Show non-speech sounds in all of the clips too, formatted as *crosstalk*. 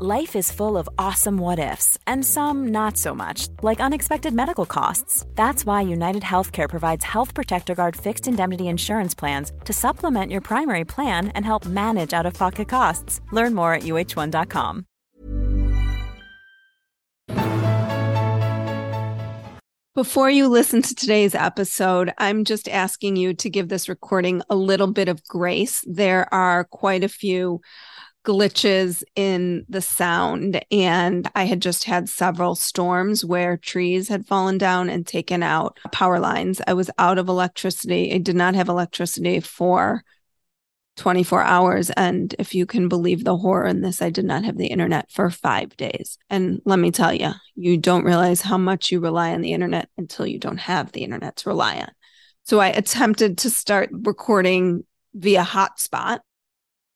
Life is full of awesome what ifs, and some not so much, like unexpected medical costs. That's why United Healthcare provides Health Protector Guard fixed indemnity insurance plans to supplement your primary plan and help manage out of pocket costs. Learn more at uh1.com. Before you listen to today's episode, I'm just asking you to give this recording a little bit of grace. There are quite a few glitches in the sound, and I had just had several storms where trees had fallen down and taken out power lines. I was out of electricity. I did not have electricity for 24 hours. And if you can believe the horror in this, I did not have the internet for five days. And let me tell you, you don't realize how much you rely on the internet until you don't have the internet to rely on. So I attempted to start recording via hotspot.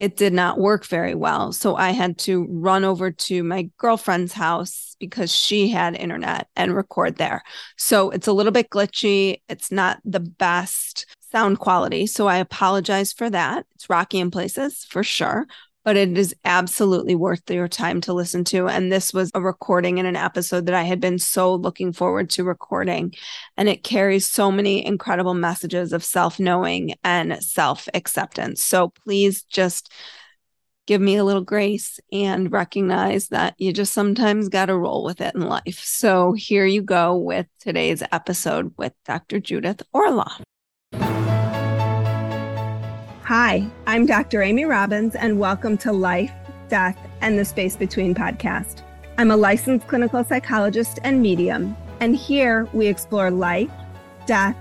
It did not work very well. So I had to run over to my girlfriend's house because she had internet and record there. So it's a little bit glitchy. It's not the best sound quality. So I apologize for that. It's rocky in places for sure, but it is absolutely worth your time to listen to. And this was a recording in an episode that I had been so looking forward to recording. And it carries so many incredible messages of self knowing and self acceptance. So please just give me a little grace and recognize that you just sometimes got to roll with it in life. So here you go with today's episode with Dr. Judith Orloff. Hi, I'm Dr. Amy Robbins, and welcome to Life, Death, and the Space Between podcast. I'm a licensed clinical psychologist and medium, and here we explore life, death,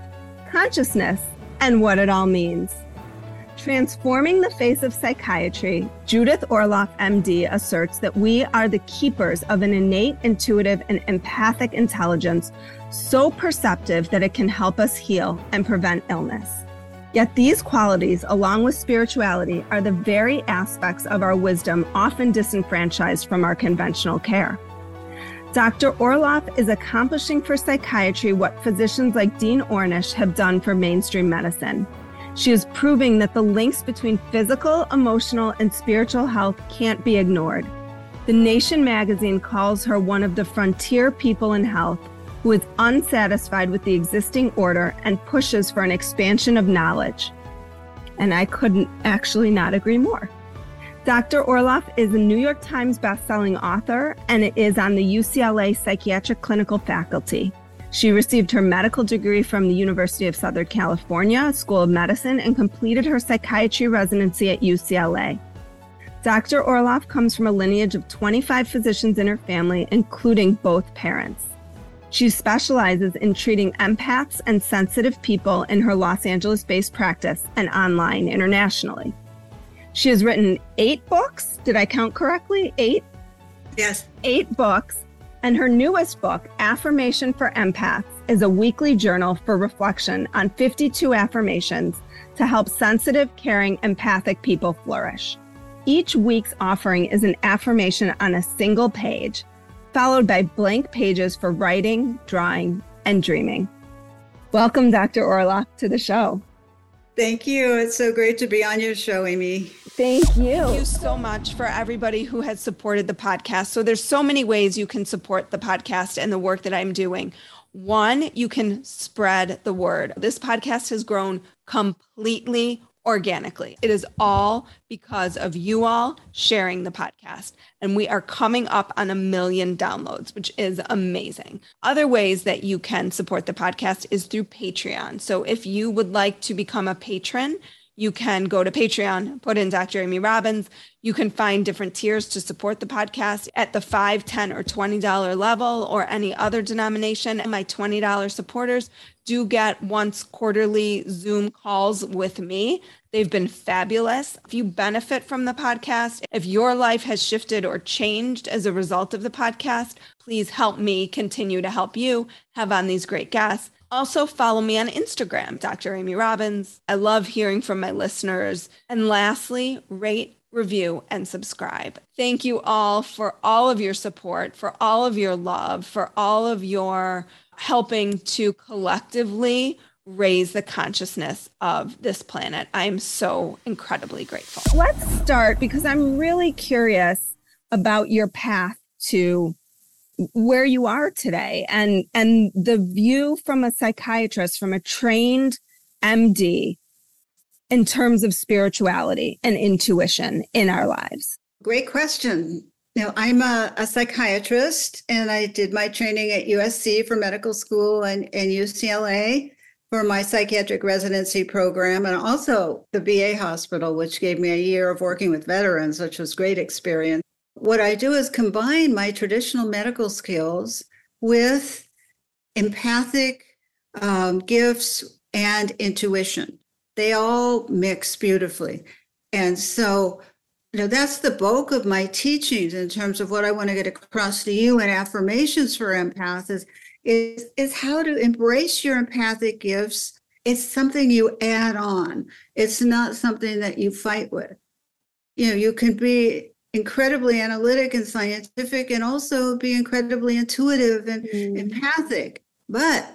consciousness, and what it all means. Transforming the face of psychiatry, Judith Orloff, MD, asserts that we are the keepers of an innate, intuitive, and empathic intelligence so perceptive that it can help us heal and prevent illness. Yet these qualities, along with spirituality, are the very aspects of our wisdom often disenfranchised from our conventional care. Dr. Orloff is accomplishing for psychiatry what physicians like Dean Ornish have done for mainstream medicine. She is proving that the links between physical, emotional, and spiritual health can't be ignored. The Nation magazine calls her one of the frontier people in health who is unsatisfied with the existing order and pushes for an expansion of knowledge. And I couldn't actually not agree more. Dr. Orloff is a New York Times bestselling author and is on the UCLA Psychiatric Clinical Faculty. She received her medical degree from the University of Southern California School of Medicine and completed her psychiatry residency at UCLA. Dr. Orloff comes from a lineage of 25 physicians in her family, including both parents. She specializes in treating empaths and sensitive people in her Los Angeles based practice and online internationally. She has written eight books. Did I count correctly? Eight? Yes. Eight books. And her newest book, Affirmation for Empaths, is a weekly journal for reflection on 52 affirmations to help sensitive, caring, empathic people flourish. Each week's offering is an affirmation on a single page followed by blank pages for writing, drawing, and dreaming. Welcome, Dr. Orloff, to the show. Thank you. It's so great to be on your show, Amy. Thank you. Thank you so much for everybody who has supported the podcast. So there's so many ways you can support the podcast and the work that I'm doing. One, you can spread the word. This podcast has grown completely organically. It is all because of you all sharing the podcast. And we are coming up on a million downloads, which is amazing. Other ways that you can support the podcast is through Patreon. So if you would like to become a patron, you can go to Patreon, put in Dr. Amy Robbins. You can find different tiers to support the podcast at the 5 10 or $20 level or any other denomination. And my $20 supporters do get once quarterly Zoom calls with me. They've been fabulous. If you benefit from the podcast, if your life has shifted or changed as a result of the podcast, please help me continue to help you have on these great guests. Also, follow me on Instagram, Dr. Amy Robbins. I love hearing from my listeners. And lastly, rate, review, and subscribe. Thank you all for all of your support, for all of your love, for all of your helping to collectively raise the consciousness of this planet. I am so incredibly grateful. Let's start because I'm really curious about your path to where you are today and and the view from a psychiatrist from a trained MD in terms of spirituality and intuition in our lives. Great question. Now, I'm a, a, psychiatrist and I did my training at USC for medical school and, and UCLA for my psychiatric residency program, and also the VA hospital, which gave me a year of working with veterans, which was great experience. What I do is combine my traditional medical skills with empathic um, gifts and intuition. They all mix beautifully. And so, you know, that's the bulk of my teachings in terms of what I want to get across to you and affirmations for empaths is, is, is how to embrace your empathic gifts. It's something you add on. It's not something that you fight with. You know, you can be incredibly analytic and scientific and also be incredibly intuitive and mm. empathic. But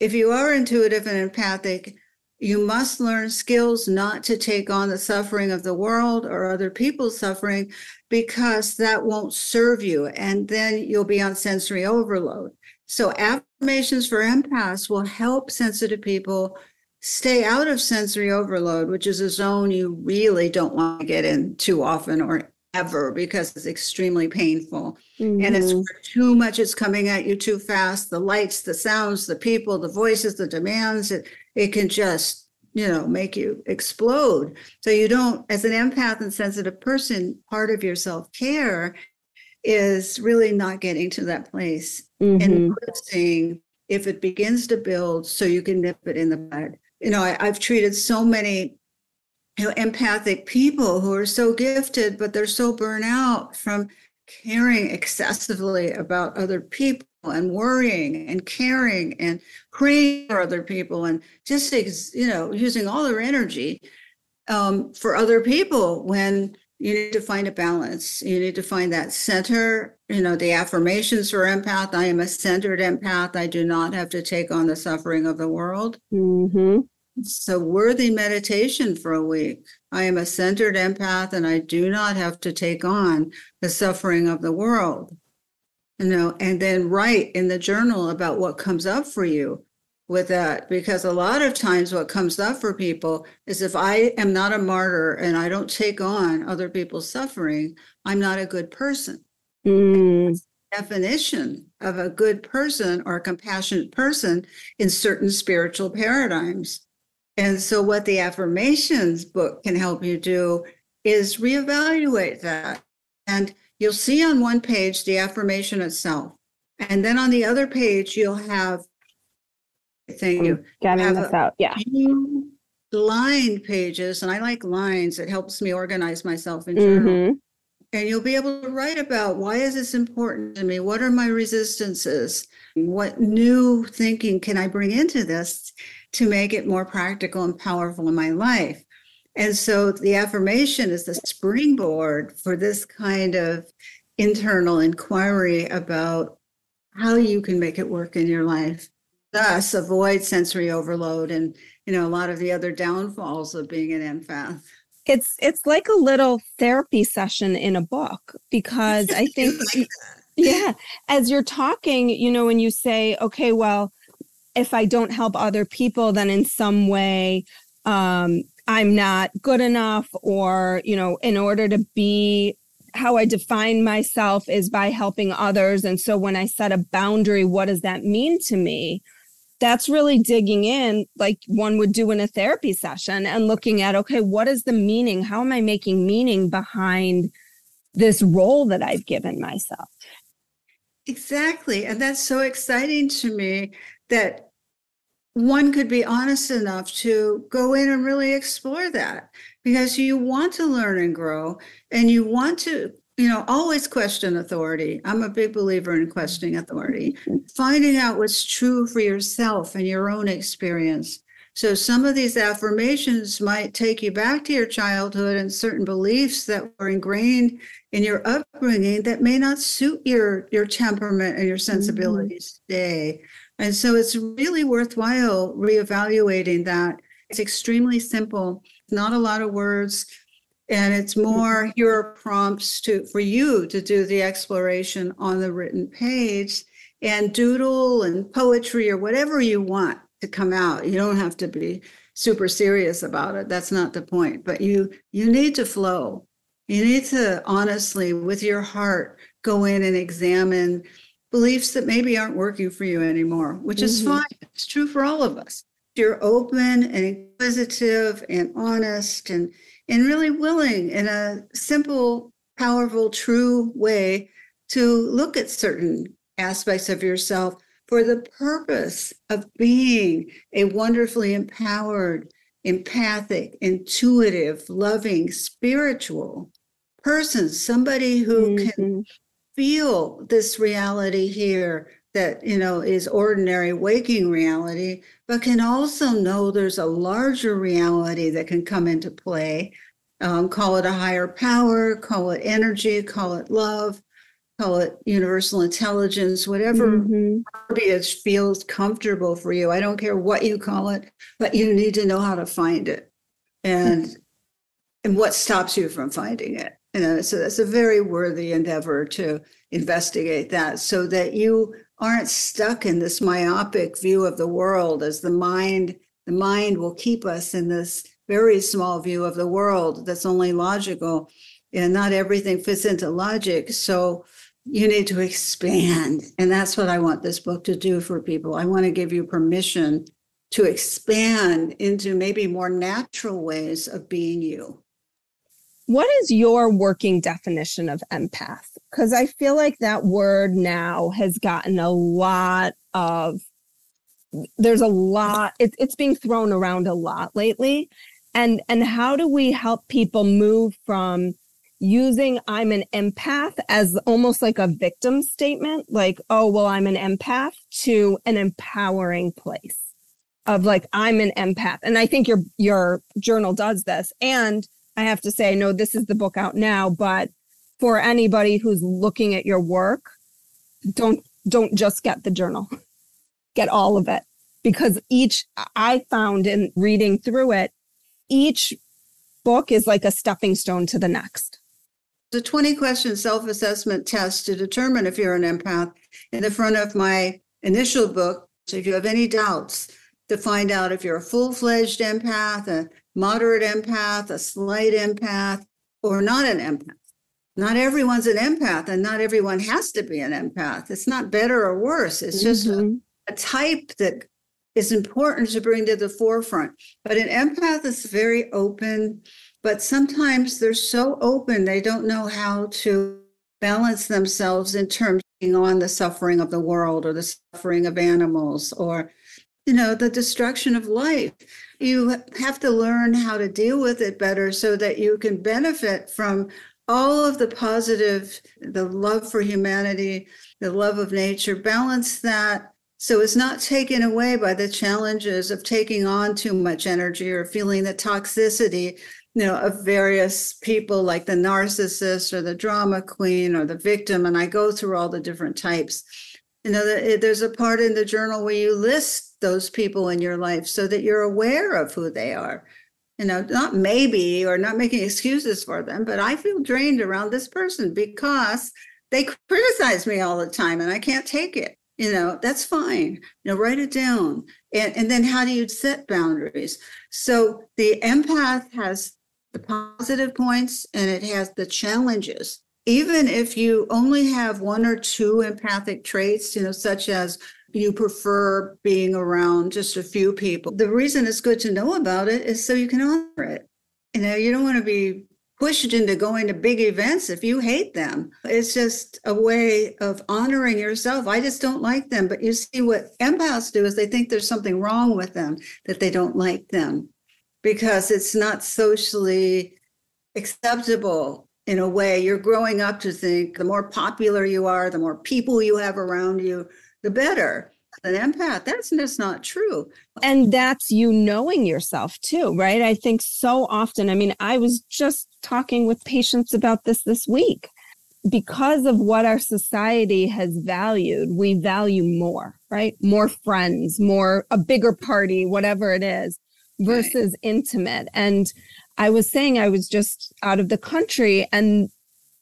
if you are intuitive and empathic, you must learn skills not to take on the suffering of the world or other people's suffering because that won't serve you. And then you'll be on sensory overload. So, affirmations for empaths will help sensitive people stay out of sensory overload, which is a zone you really don't want to get in too often or ever because it's extremely painful. Mm-hmm. And it's mm-hmm. too much, it's coming at you too fast. The lights, the sounds, the people, the voices, the demands, it, it can just, you know, make you explode. So you don't, as an empath and sensitive person, part of your self care is really not getting to that place mm-hmm. and noticing if it begins to build so you can nip it in the bud. You know, I, I've treated so many empathic people who are so gifted, but they're so burnt out from caring excessively about other people and worrying and caring and praying for other people and just you know using all their energy um, for other people when you need to find a balance. You need to find that center you know the affirmations for empath. I am a centered empath. I do not have to take on the suffering of the world. Mm-hmm. A worthy meditation for a week. I am a centered empath and I do not have to take on the suffering of the world. You know, and then write in the journal about what comes up for you with that. Because a lot of times what comes up for people is if I am not a martyr and I don't take on other people's suffering, I'm not a good person. Mm. Definition of a good person or a compassionate person in certain spiritual paradigms. And so, what the affirmations book can help you do is reevaluate that. And you'll see on one page the affirmation itself. And then on the other page, you'll have thing you getting this out. Yeah. Line pages, and I like lines. It helps me organize myself in. Mm-hmm. And you'll be able to write about why is this important to me? What are my resistances? What new thinking can I bring into this? To make it more practical and powerful in my life. And so the affirmation is the springboard for this kind of internal inquiry about how you can make it work in your life. Thus, avoid sensory overload and you know a lot of the other downfalls of being an empath. It's it's like a little therapy session in a book because I *laughs* think yeah, as you're talking, you know, when you say, okay, well, if I don't help other people, then in some way, um, I'm not good enough or, you know, in order to be how I define myself is by helping others. And so when I set a boundary, what does that mean to me? That's really digging in, like one would do in a therapy session, and looking at, okay, what is the meaning? How am I making meaning behind this role that I've given myself? Exactly. And that's so exciting to me that one could be honest enough to go in and really explore that because you want to learn and grow and you want to you know always question authority i'm a big believer in questioning authority finding out what's true for yourself and your own experience so some of these affirmations might take you back to your childhood and certain beliefs that were ingrained in your upbringing that may not suit your your temperament and your mm-hmm. sensibilities mm-hmm. today and so it's really worthwhile reevaluating that. It's extremely simple not a lot of words and it's more here are prompts to for you to do the exploration on the written page and doodle and poetry or whatever you want to come out. You don't have to be super serious about it. That's not the point but you you need to flow. You need to honestly with your heart go in and examine beliefs that maybe aren't working for you anymore which is mm-hmm. fine it's true for all of us you're open and inquisitive and honest and and really willing in a simple powerful true way to look at certain aspects of yourself for the purpose of being a wonderfully empowered empathic intuitive loving spiritual person somebody who mm-hmm. can feel this reality here that you know is ordinary waking reality but can also know there's a larger reality that can come into play. Um, call it a higher power call it energy call it love call it universal intelligence whatever mm-hmm. verbiage feels comfortable for you. I don't care what you call it but you need to know how to find it. And and what stops you from finding it you know so that's a very worthy endeavor to investigate that so that you aren't stuck in this myopic view of the world as the mind the mind will keep us in this very small view of the world that's only logical and not everything fits into logic so you need to expand and that's what i want this book to do for people. I want to give you permission to expand into maybe more natural ways of being you what is your working definition of empath? Because I feel like that word now has gotten a lot of, there's a lot, it, it's being thrown around a lot lately. And, and how do we help people move from using I'm an empath as almost like a victim statement, like, oh, well, I'm an empath, to an empowering place of like, I'm an empath. And I think your, your journal does this. And I have to say, no, this is the book out now, but for anybody who's looking at your work, don't don't just get the journal. Get all of it because each I found in reading through it, each book is like a stepping stone to the next. The 20 question self assessment test to determine if you're an empath in the front of my initial book. So if you have any doubts to find out if you're a full fledged empath, a moderate empath, a slight empath, or not an empath. Not everyone's an empath, and not everyone has to be an empath. It's not better or worse. It's just mm-hmm. a, a type that is important to bring to the forefront. But an empath is very open, but sometimes they're so open they don't know how to balance themselves in terms of on the suffering of the world or the suffering of animals or you know the destruction of life you have to learn how to deal with it better so that you can benefit from all of the positive, the love for humanity, the love of nature, balance that so it's not taken away by the challenges of taking on too much energy or feeling the toxicity, you know, of various people like the narcissist or the drama queen or the victim. And I go through all the different types. You know, there's a part in the journal where you list those people in your life so that you're aware of who they are. You know, not maybe or not making excuses for them, but I feel drained around this person because they criticize me all the time and I can't take it. you know, that's fine. You know, write it down. And, and then how do you set boundaries? So the empath has the positive points and it has the challenges. Even if you only have one or two empathic traits, you know, such as you prefer being around just a few people, the reason it's good to know about it is so you can honor it. You know, you don't want to be pushed into going to big events if you hate them. It's just a way of honoring yourself. I just don't like them. But you see, what empaths do is they think there's something wrong with them, that they don't like them because it's not socially acceptable in a way. You're growing up to think the more popular you are, the more people you have around you, the better. An empath, that's just not true. And that's you knowing yourself too, right? I think so often. I mean, I was just talking with patients about this this week. Because of what our society has valued, we value more, right? More friends, more a bigger party, whatever it is versus right. intimate. And I was saying I was just out of the country and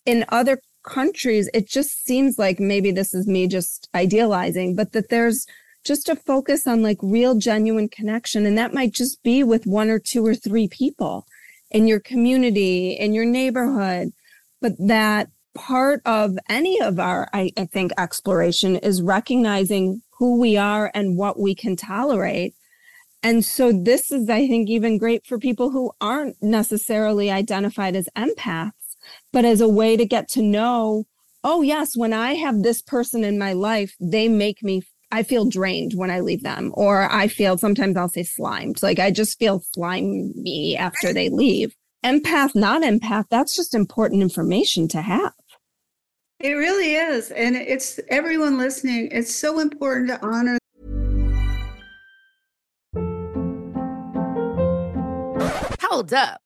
in other countries, it just seems like maybe this is me just idealizing, but that there's just a focus on like real, genuine connection. And that might just be with one or two or three people in your community, in your neighborhood. But that part of any of our, I, I think, exploration is recognizing who we are and what we can tolerate and so this is, I think, even great for people who aren't necessarily identified as empaths, but as a way to get to know, oh, yes, when I have this person in my life, they make me, I feel drained when I leave them, or I feel sometimes I'll say slimed. Like I just feel slimy after they leave. Empath, not empath, that's just important information to have. It really is. And it's everyone listening, it's so important to honor Hold up.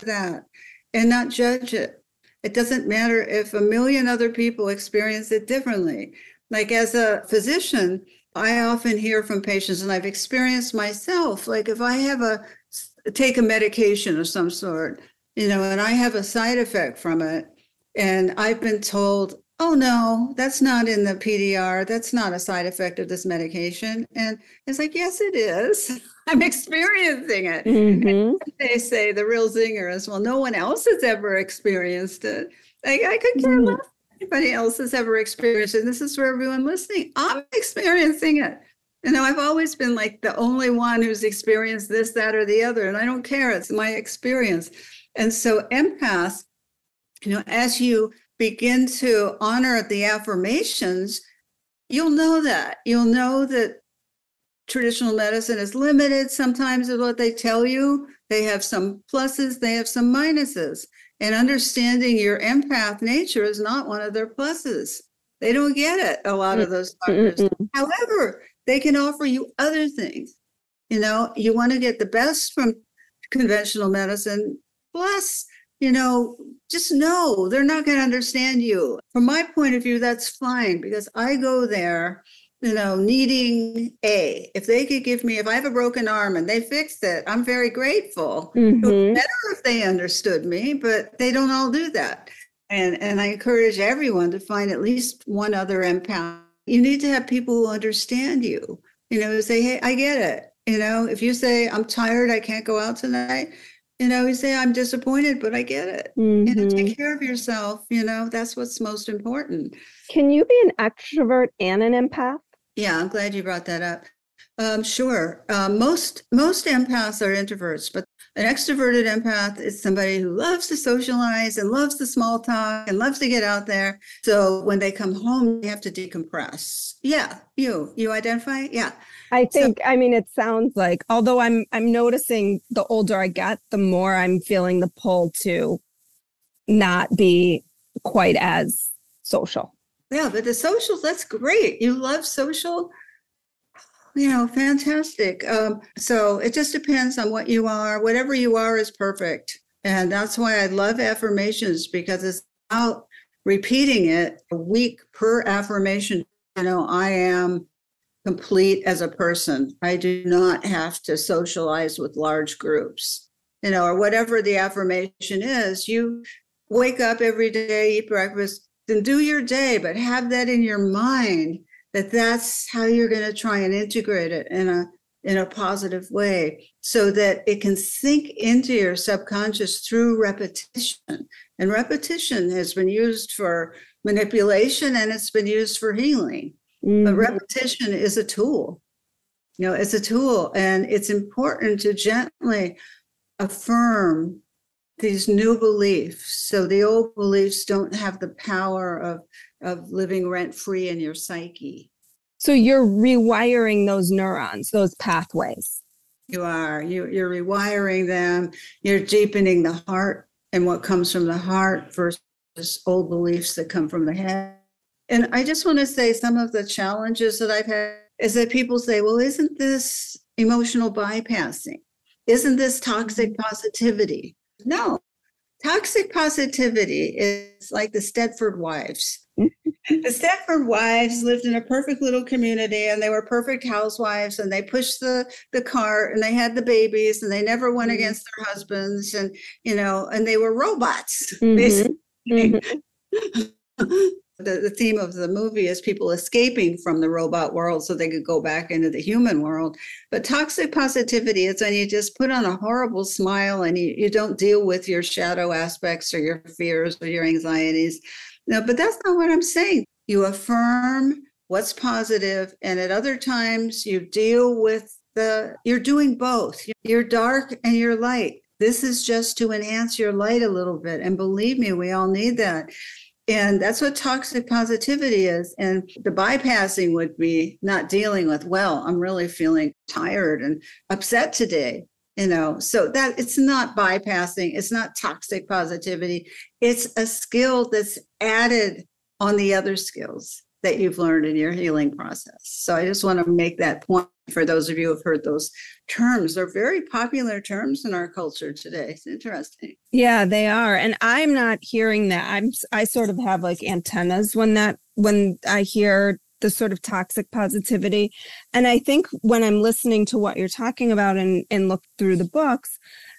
that and not judge it. It doesn't matter if a million other people experience it differently. Like as a physician, I often hear from patients, and I've experienced myself, like if I have a take a medication of some sort, you know, and I have a side effect from it, and I've been told, oh no, that's not in the PDR. That's not a side effect of this medication. And it's like, yes, it is. *laughs* I'm experiencing it. Mm-hmm. *laughs* They say the real zinger is, well, no one else has ever experienced it. Like I could care mm-hmm. less anybody else has ever experienced it. This is for everyone listening. I'm experiencing it. You know, I've always been like the only one who's experienced this, that, or the other, and I don't care. It's my experience. And so empaths, you know, as you begin to honor the affirmations, you'll know that. You'll know that traditional medicine is limited sometimes is what they tell you. They have some pluses, they have some minuses. And understanding your empath nature is not one of their pluses. They don't get it, a lot of mm, those mm, doctors. Mm-hmm. However, they can offer you other things. You know, you want to get the best from conventional medicine, plus, you know, just know they're not going to understand you. From my point of view, that's fine because I go there you know, needing A. If they could give me, if I have a broken arm and they fix it, I'm very grateful. Mm-hmm. better if they understood me, but they don't all do that. And and I encourage everyone to find at least one other empath. You need to have people who understand you. You know, say, hey, I get it. You know, if you say I'm tired, I can't go out tonight. You know, you say I'm disappointed, but I get it. Mm-hmm. You know, take mm-hmm. care of yourself. You know, that's what's most important. Can you be an extrovert and an empath? Yeah, I'm glad you brought that up. Um, sure. Uh, most most empaths are introverts, but an extroverted empath is somebody who loves to socialize and loves the small talk and loves to get out there. So when they come home, they have to decompress. Yeah, you you identify? Yeah. I think so, I mean it sounds like although I'm I'm noticing the older I get, the more I'm feeling the pull to not be quite as social. Yeah, but the social, that's great. You love social you know, fantastic. Um, so it just depends on what you are. Whatever you are is perfect. And that's why I love affirmations because it's about repeating it a week per affirmation. You know, I am complete as a person. I do not have to socialize with large groups, you know, or whatever the affirmation is. You wake up every day, eat breakfast, then do your day, but have that in your mind that that's how you're going to try and integrate it in a in a positive way so that it can sink into your subconscious through repetition. And repetition has been used for manipulation and it's been used for healing. Mm-hmm. but repetition is a tool. You know it's a tool and it's important to gently affirm these new beliefs so the old beliefs don't have the power of of living rent free in your psyche. So you're rewiring those neurons, those pathways. You are. You, you're rewiring them. You're deepening the heart and what comes from the heart versus old beliefs that come from the head. And I just want to say some of the challenges that I've had is that people say, well, isn't this emotional bypassing? Isn't this toxic positivity? No, toxic positivity is like the Stepford wives the Stepford wives lived in a perfect little community and they were perfect housewives and they pushed the, the cart and they had the babies and they never went mm-hmm. against their husbands and, you know, and they were robots, mm-hmm. basically. Mm-hmm. *laughs* the, the theme of the movie is people escaping from the robot world so they could go back into the human world. But toxic positivity is when you just put on a horrible smile and you, you don't deal with your shadow aspects or your fears or your anxieties no, but that's not what I'm saying. You affirm what's positive, and at other times you deal with the, you're doing both. You're dark and you're light. This is just to enhance your light a little bit. And believe me, we all need that. And that's what toxic positivity is. And the bypassing would be not dealing with, well, I'm really feeling tired and upset today you know? So that it's not bypassing it's not toxic positivity. It's a skill that's added on the other skills that you've learned in your healing process. So i just want to make that point for those of you who've heard those terms. They're very popular terms in our culture today. It's interesting. Yeah they are. And i'm not hearing that. I'm i sort of have like antennas when that when i hear the sort of toxic positivity. And I think when I'm listening to what you're talking about and, and look through the books,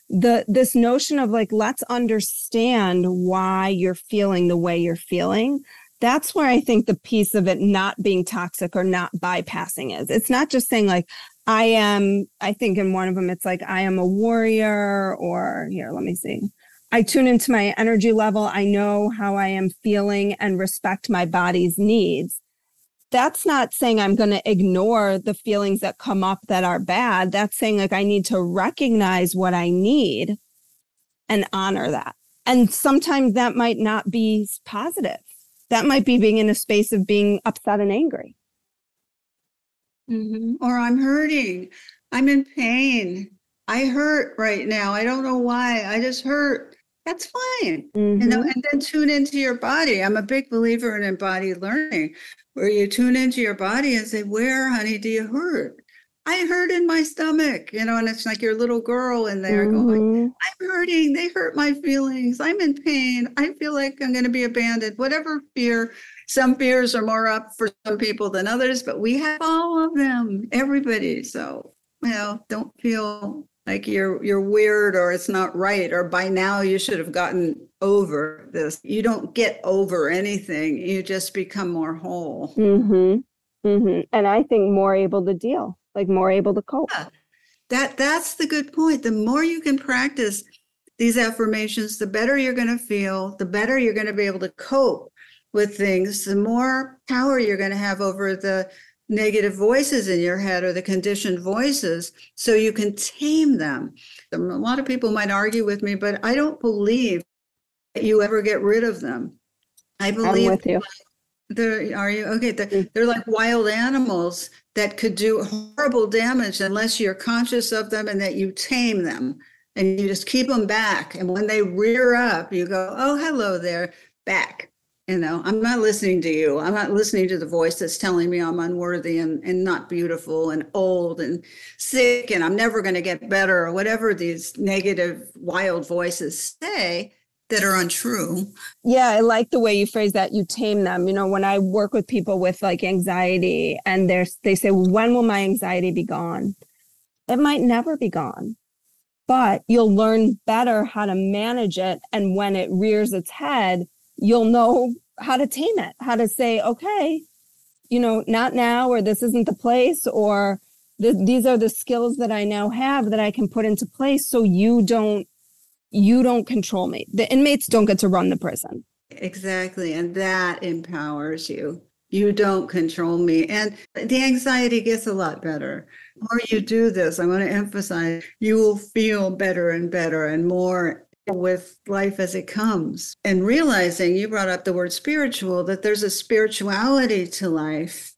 the this notion of like let's understand why you're feeling the way you're feeling that's where i think the piece of it not being toxic or not bypassing is it's not just saying like i am i think in one of them it's like i am a warrior or here let me see i tune into my energy level i know how i am feeling and respect my body's needs that's not saying I'm going to ignore the feelings that come up that are bad. That's saying like I need to recognize what I need and honor that. And sometimes that might not be positive. That might be being in a space of being upset and angry. Mm-hmm. Or I'm hurting. I'm in pain. I hurt right now. I don't know why. I just hurt. That's fine. Mm-hmm. You know, mm-hmm. and then tune into your body. I'm a big believer in embodied learning where you tune into your body and say, Where, honey, do you hurt? I hurt in my stomach, you know, and it's like your little girl in there mm-hmm. going, I'm hurting. They hurt my feelings. I'm in pain. I feel like I'm going to be abandoned. Whatever fear, some fears are more up for some people than others, but we have all of them, everybody. So, you know, don't feel like you're you're weird or it's not right or by now you should have gotten over this you don't get over anything you just become more whole mm-hmm. Mm-hmm. and i think more able to deal like more able to cope yeah. that that's the good point the more you can practice these affirmations the better you're going to feel the better you're going to be able to cope with things the more power you're going to have over the negative voices in your head or the conditioned voices so you can tame them. A lot of people might argue with me, but I don't believe that you ever get rid of them. I believe You. They're, you okay? They're, Mm. they're like wild animals that could do horrible damage unless you're conscious of them and that you tame them and you just keep them back. And when they rear up, you go, "Oh, hello there, back." You know, I'm not listening to you. I'm not listening to the voice that's telling me I'm unworthy and, and not beautiful and old and sick and I'm never going to get better or whatever these negative, wild voices say that are untrue. Yeah, I like the way you phrase that. You tame them. You know, when I work with people with like anxiety and there's they say, when will my anxiety be gone? It might never be gone, but you'll learn better how to manage it. And when it rears its head, you'll know how to tame it, how to say, okay, you know, not now, or this isn't the place, or th- these are the skills that I now have that I can put into place so you don't you don't control me. The inmates don't get to run the prison. Exactly. And that empowers you. You don't control me. And the anxiety gets a lot better. The more you do this, I want to emphasize you will feel better and better and more with life as it comes. And realizing you brought up the word spiritual, that there's a spirituality to life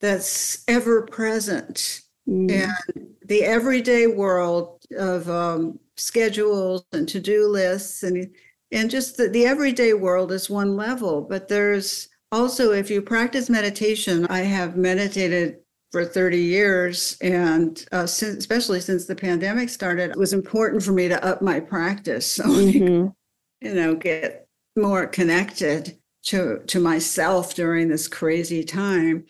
that's ever present. Mm. And the everyday world of um, schedules and to-do lists and and just the, the everyday world is one level but there's also if you practice meditation i have meditated for 30 years and uh, since, especially since the pandemic started it was important for me to up my practice *laughs* so Mhm. you know get more connected to to myself during this crazy time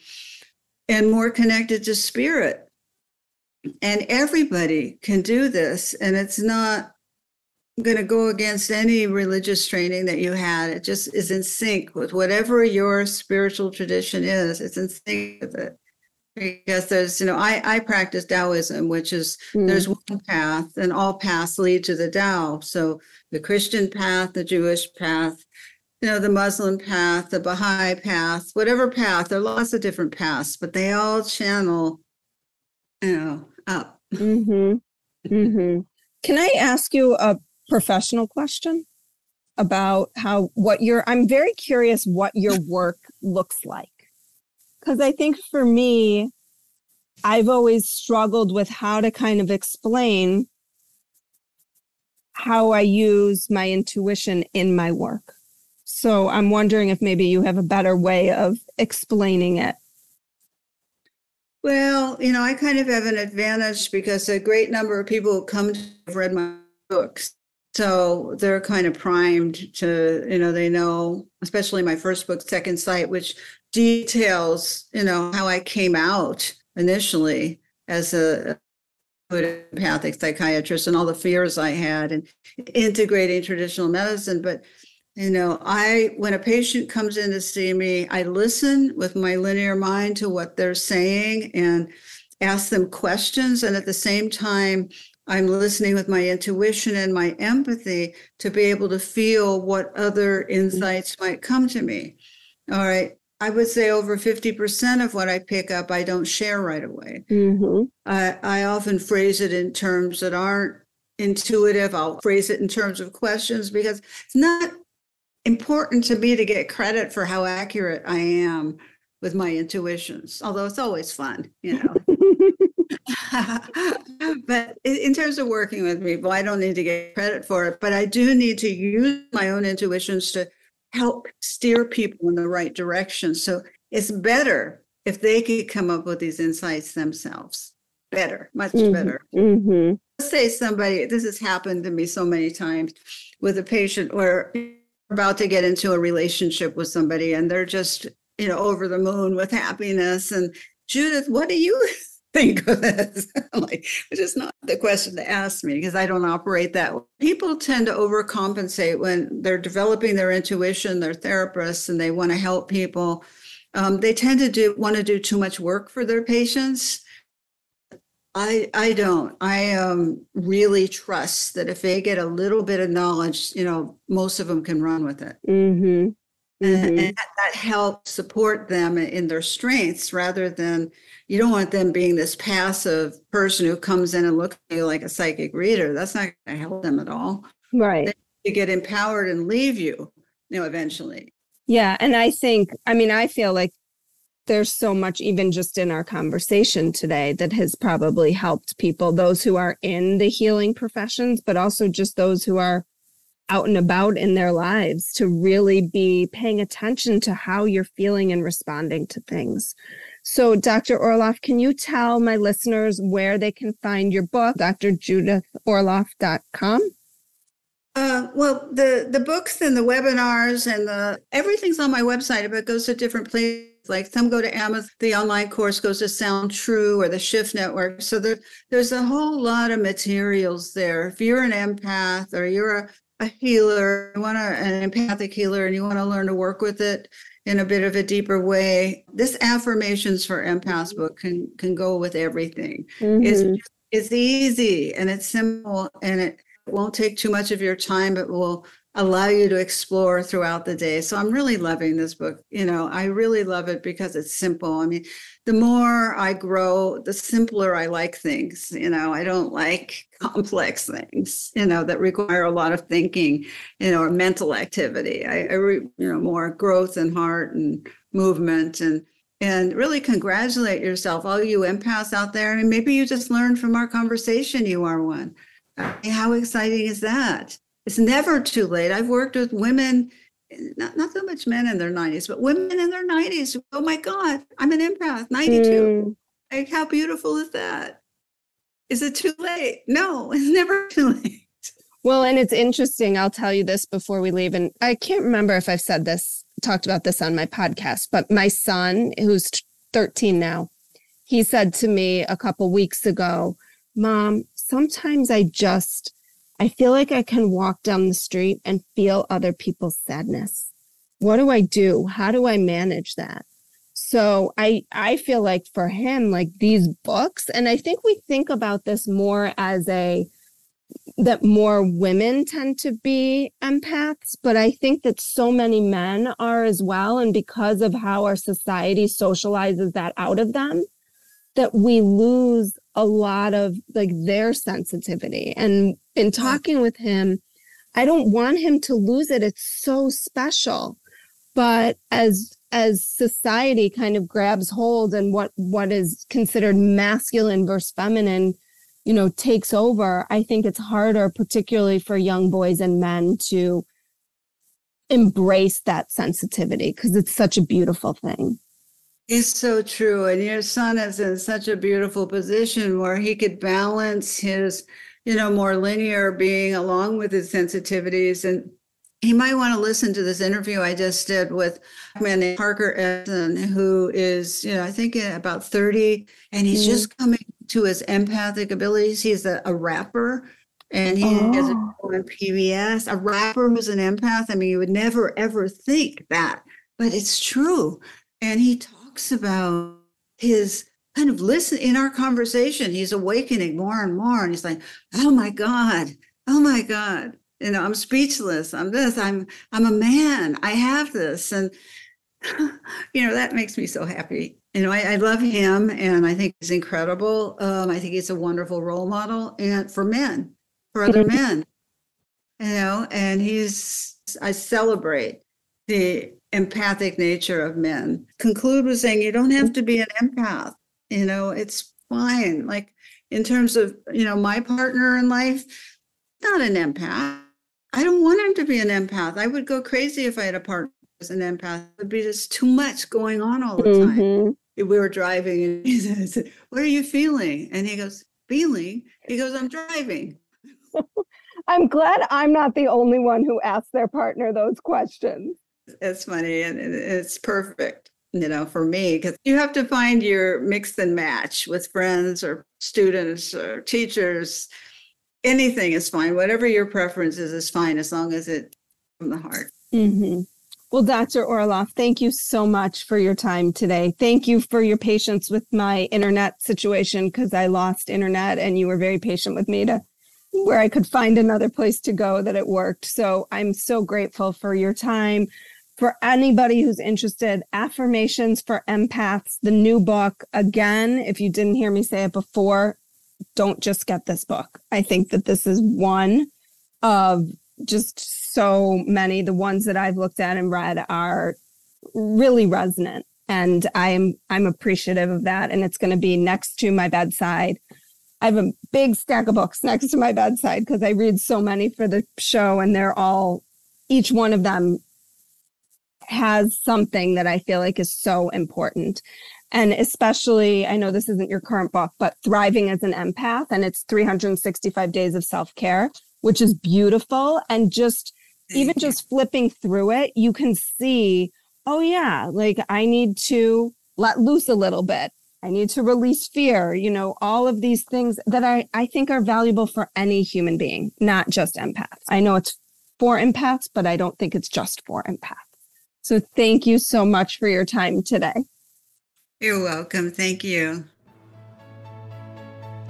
and more connected to spirit and everybody can do this and it's not going to go against any religious training that you had. It just is in sync with whatever your spiritual tradition is. It's in sync with it. Because there's you know i i practice taoism which is Mm. there's one path and all paths lead to the tao. So the christian path the jewish path you know the muslim path the baha'i path whatever path there are lots of different paths but they all channel you know up Mhm. Mhm. Can I ask you a professional question about how what your I'm very curious what your work looks like. Cuz I think for me I've always struggled with how to kind of explain how I use my intuition in my work. So I'm wondering if maybe you have a better way of explaining it. Well, you know, I kind of have an advantage because a great number of people who come to have read my books. So they're kind of primed to, you know, they know, especially my first book, Second Sight, which details, you know, how I came out initially as a empathic psychiatrist and all the fears I had and integrating traditional medicine. But you know, I, when a patient comes in to see me, I listen with my linear mind to what they're saying and ask them questions. And at the same time, I'm listening with my intuition and my empathy to be able to feel what other insights might come to me. All right. I would say over 50% of what I pick up, I don't share right away. Mhm. I, I often phrase it in terms that aren't intuitive. I'll phrase it in terms of questions because it's not important to me to get credit for how accurate I am with my intuitions, although it's always fun, you know. *laughs* *laughs* but in terms of working with people, I don't need to get credit for it, but I do need to use my own intuitions to help steer people in the right direction. So it's better if they could come up with these insights themselves. Better, much Mhm. better Mhm. let's say somebody this has happened to me so many times with a patient where about to get into a relationship with somebody and they're just you know over the moon with happiness. And judith what do you *laughs* think of this? *laughs* Like it's just not the question to ask me because i don't operate that way. people tend to overcompensate when they're developing their intuition they're therapists and they want to help people. Um, they tend to do want to do too much work for their patients I I don't. I um really trust that if they get a little bit of knowledge, you know, most of them can run with it. Mhm. Mm-hmm. And, and that helps support them in their strengths rather than you don't want them being this passive person who comes in and looks at you like a psychic reader. That's not going to help them at all. Right. They get empowered and leave you, you know, eventually. Yeah. And I think, I mean, I feel like there's so much, even just in our conversation today, that has probably helped people, those who are in the healing professions, but also just those who are out and about in their lives to really be paying attention to how you're feeling and responding to things. So, Dr. Orloff, can you tell my listeners where they can find your book, drjudithorloff.com? Uh, well, the the books and the webinars and the everything's on my website, but it goes to different places. Like some go to Amazon, the online course goes to Sound True or the Shift Network. So there, there's a whole lot of materials there. If you're an empath or you're a a healer, you want to, an empathic healer, and you want to learn to work with it in a bit of a deeper way, this affirmations for empaths book can can go with everything. Mm-hmm. It's it's easy and it's simple and it won't take too much of your time, but will allow you to explore throughout the day. So I'm really loving this book. You know, I really love it because it's simple. I mean, the more I grow, the simpler I like things. You know, I don't like *laughs* complex things, you know, that require a lot of thinking, you know, or mental activity. I, I re, you know, more growth and heart and movement and and really congratulate yourself, all you empaths out there. And maybe you just learned from our conversation you are one. How exciting is that? It's never too late. I've worked with women, not, not so much men in their 90s, but women in their 90s. Oh my God, I'm an empath, 92. Mm. Like, how beautiful is that? Is it too late? No, *laughs* it's never too late. Well, and it's interesting. I'll tell you this before we leave. And I can't remember if I've said this, talked about this on my podcast, but my son, who's 13 now, he said to me a couple weeks ago, Mom, sometimes I just I feel like I can walk down the street and feel other people's sadness. What do I do? How do I manage that? So I I feel like for him like these books and I think we think about this more as a that more women tend to be empaths, but I think that so many men are as well. And because of how our society socializes that out of them, that we lose a lot of like their sensitivity. And in talking with him, I don't want him to lose it. It's so special. But as as society kind of grabs hold and what what is considered masculine versus feminine, you know, takes over, I think it's harder, particularly for young boys and men to embrace that sensitivity because it's such a beautiful thing. It's so true. And your son is in such a beautiful position where he could balance his, you know, more linear being along with his sensitivities. And he might want to listen to this interview I just did with a man named Parker Edson, who is, you know, I think about 30, and he's mm-hmm. just coming to his empathic abilities. He's a, a rapper and he oh. has a on PBS, a rapper who's an empath. I mean, you would never ever think that, but it's true. And he talks talks about his kind of listen in our conversation. He's awakening more and more. And he's like, oh my God, oh my God. You know, I'm speechless. I'm this. I'm I'm a man. I have this. And *laughs* you know, that makes me so happy. You know, I, I love him and I think he's incredible. Um, I think he's a wonderful role model and for men, for other mm-hmm. men. You know, and he's I celebrate the empathic nature of men. Conclude with saying you don't have to be an empath. You know, it's fine. Like in terms of, you know, my partner in life, not an empath. I don't want him to be an empath. I would go crazy if I had a partner as an empath. It would be just too much going on all the time. Mm-hmm. We were driving and he said, What are you feeling? And he goes, Feeling? He goes, I'm driving. *laughs* I'm glad I'm not the only one who asks their partner those questions it's funny and it's perfect you know for me because you have to find your mix and match with friends or students or teachers. Anything is fine whatever your preference is is fine as long as it's from the heart. Mm-hmm. well dr orloff. Thank you so much for your time today. Thank you for your patience with my internet situation because i lost internet and you were very patient with me to where i could find another place to go that it worked. So i'm so grateful for your time for anybody who's interested, Affirmations for Empaths, the new book. Again, if you didn't hear me say it before, don't just get this book. I think that this is one of just so many. The ones that I've looked at and read are really resonant. And I'm I'm appreciative of that. And it's going to be next to my bedside. I have a big stack of books next to my bedside because I read so many for the show, and they're all each one of them has something that I feel like is so important. And especially, I know this isn't your current book, but Thriving as an Empath, and it's 365 days of self care, which is beautiful. And just even just flipping through it, you can see, oh, yeah, like I need to let loose a little bit. I need to release fear, you know, all of these things that I, I think are valuable for any human being, not just empaths. I know it's for empaths, but I don't think it's just for empaths. So thank you so much for your time today. You're welcome. Thank you.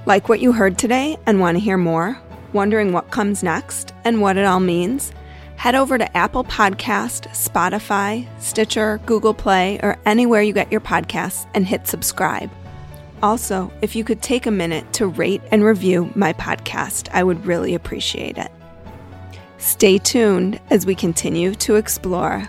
Like what you heard today and want to hear more? Wondering what comes next and what it all means? Head over to Apple Podcast, Spotify, Stitcher, Google Play, or anywhere you get your podcasts and hit subscribe. Also, if you could take a minute to rate and review my podcast, I would really appreciate it. Stay tuned as we continue to explore